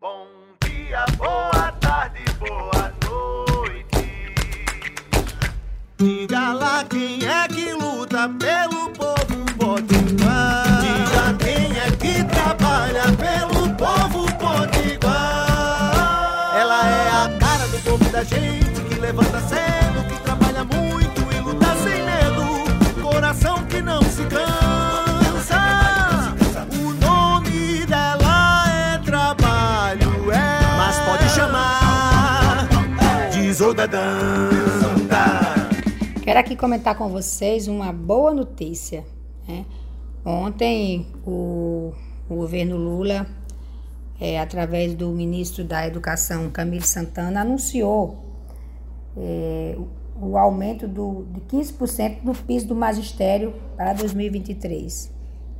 Bom dia, boa tarde, boa noite. Diga lá quem é que luta pelo povo potiguar. Diga quem é que trabalha pelo povo potiguar. Ela é a cara do povo da gente que levanta cedo, Mas pode chamar de Zodadanta. Quero aqui comentar com vocês uma boa notícia. né? Ontem o, o governo Lula, é, através do ministro da Educação, Camilo Santana, anunciou é, o, o aumento do, de 15% do piso do magistério para 2023.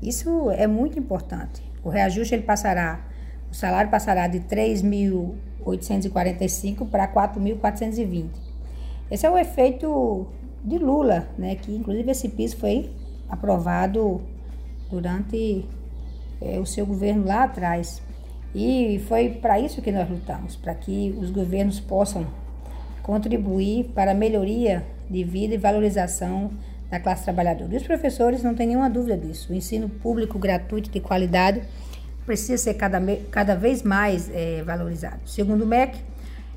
Isso é muito importante. O reajuste ele passará, o salário passará de 3.845 para 4.420. Esse é o efeito de Lula, né, que inclusive esse piso foi aprovado durante é, o seu governo lá atrás. E foi para isso que nós lutamos, para que os governos possam contribuir para a melhoria de vida e valorização da classe trabalhadora. E os professores não têm nenhuma dúvida disso. O ensino público gratuito de qualidade precisa ser cada, cada vez mais eh, valorizado. Segundo o MEC,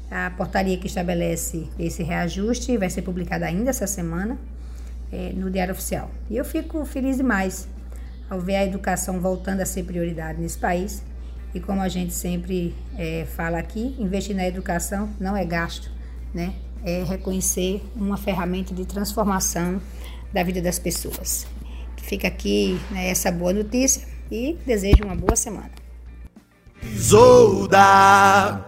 a portaria que estabelece esse reajuste vai ser publicada ainda essa semana eh, no Diário Oficial. E eu fico feliz demais ao ver a educação voltando a ser prioridade nesse país. E como a gente sempre eh, fala aqui, investir na educação não é gasto, né? É reconhecer uma ferramenta de transformação da vida das pessoas. Fica aqui né, essa boa notícia e desejo uma boa semana. Isolda.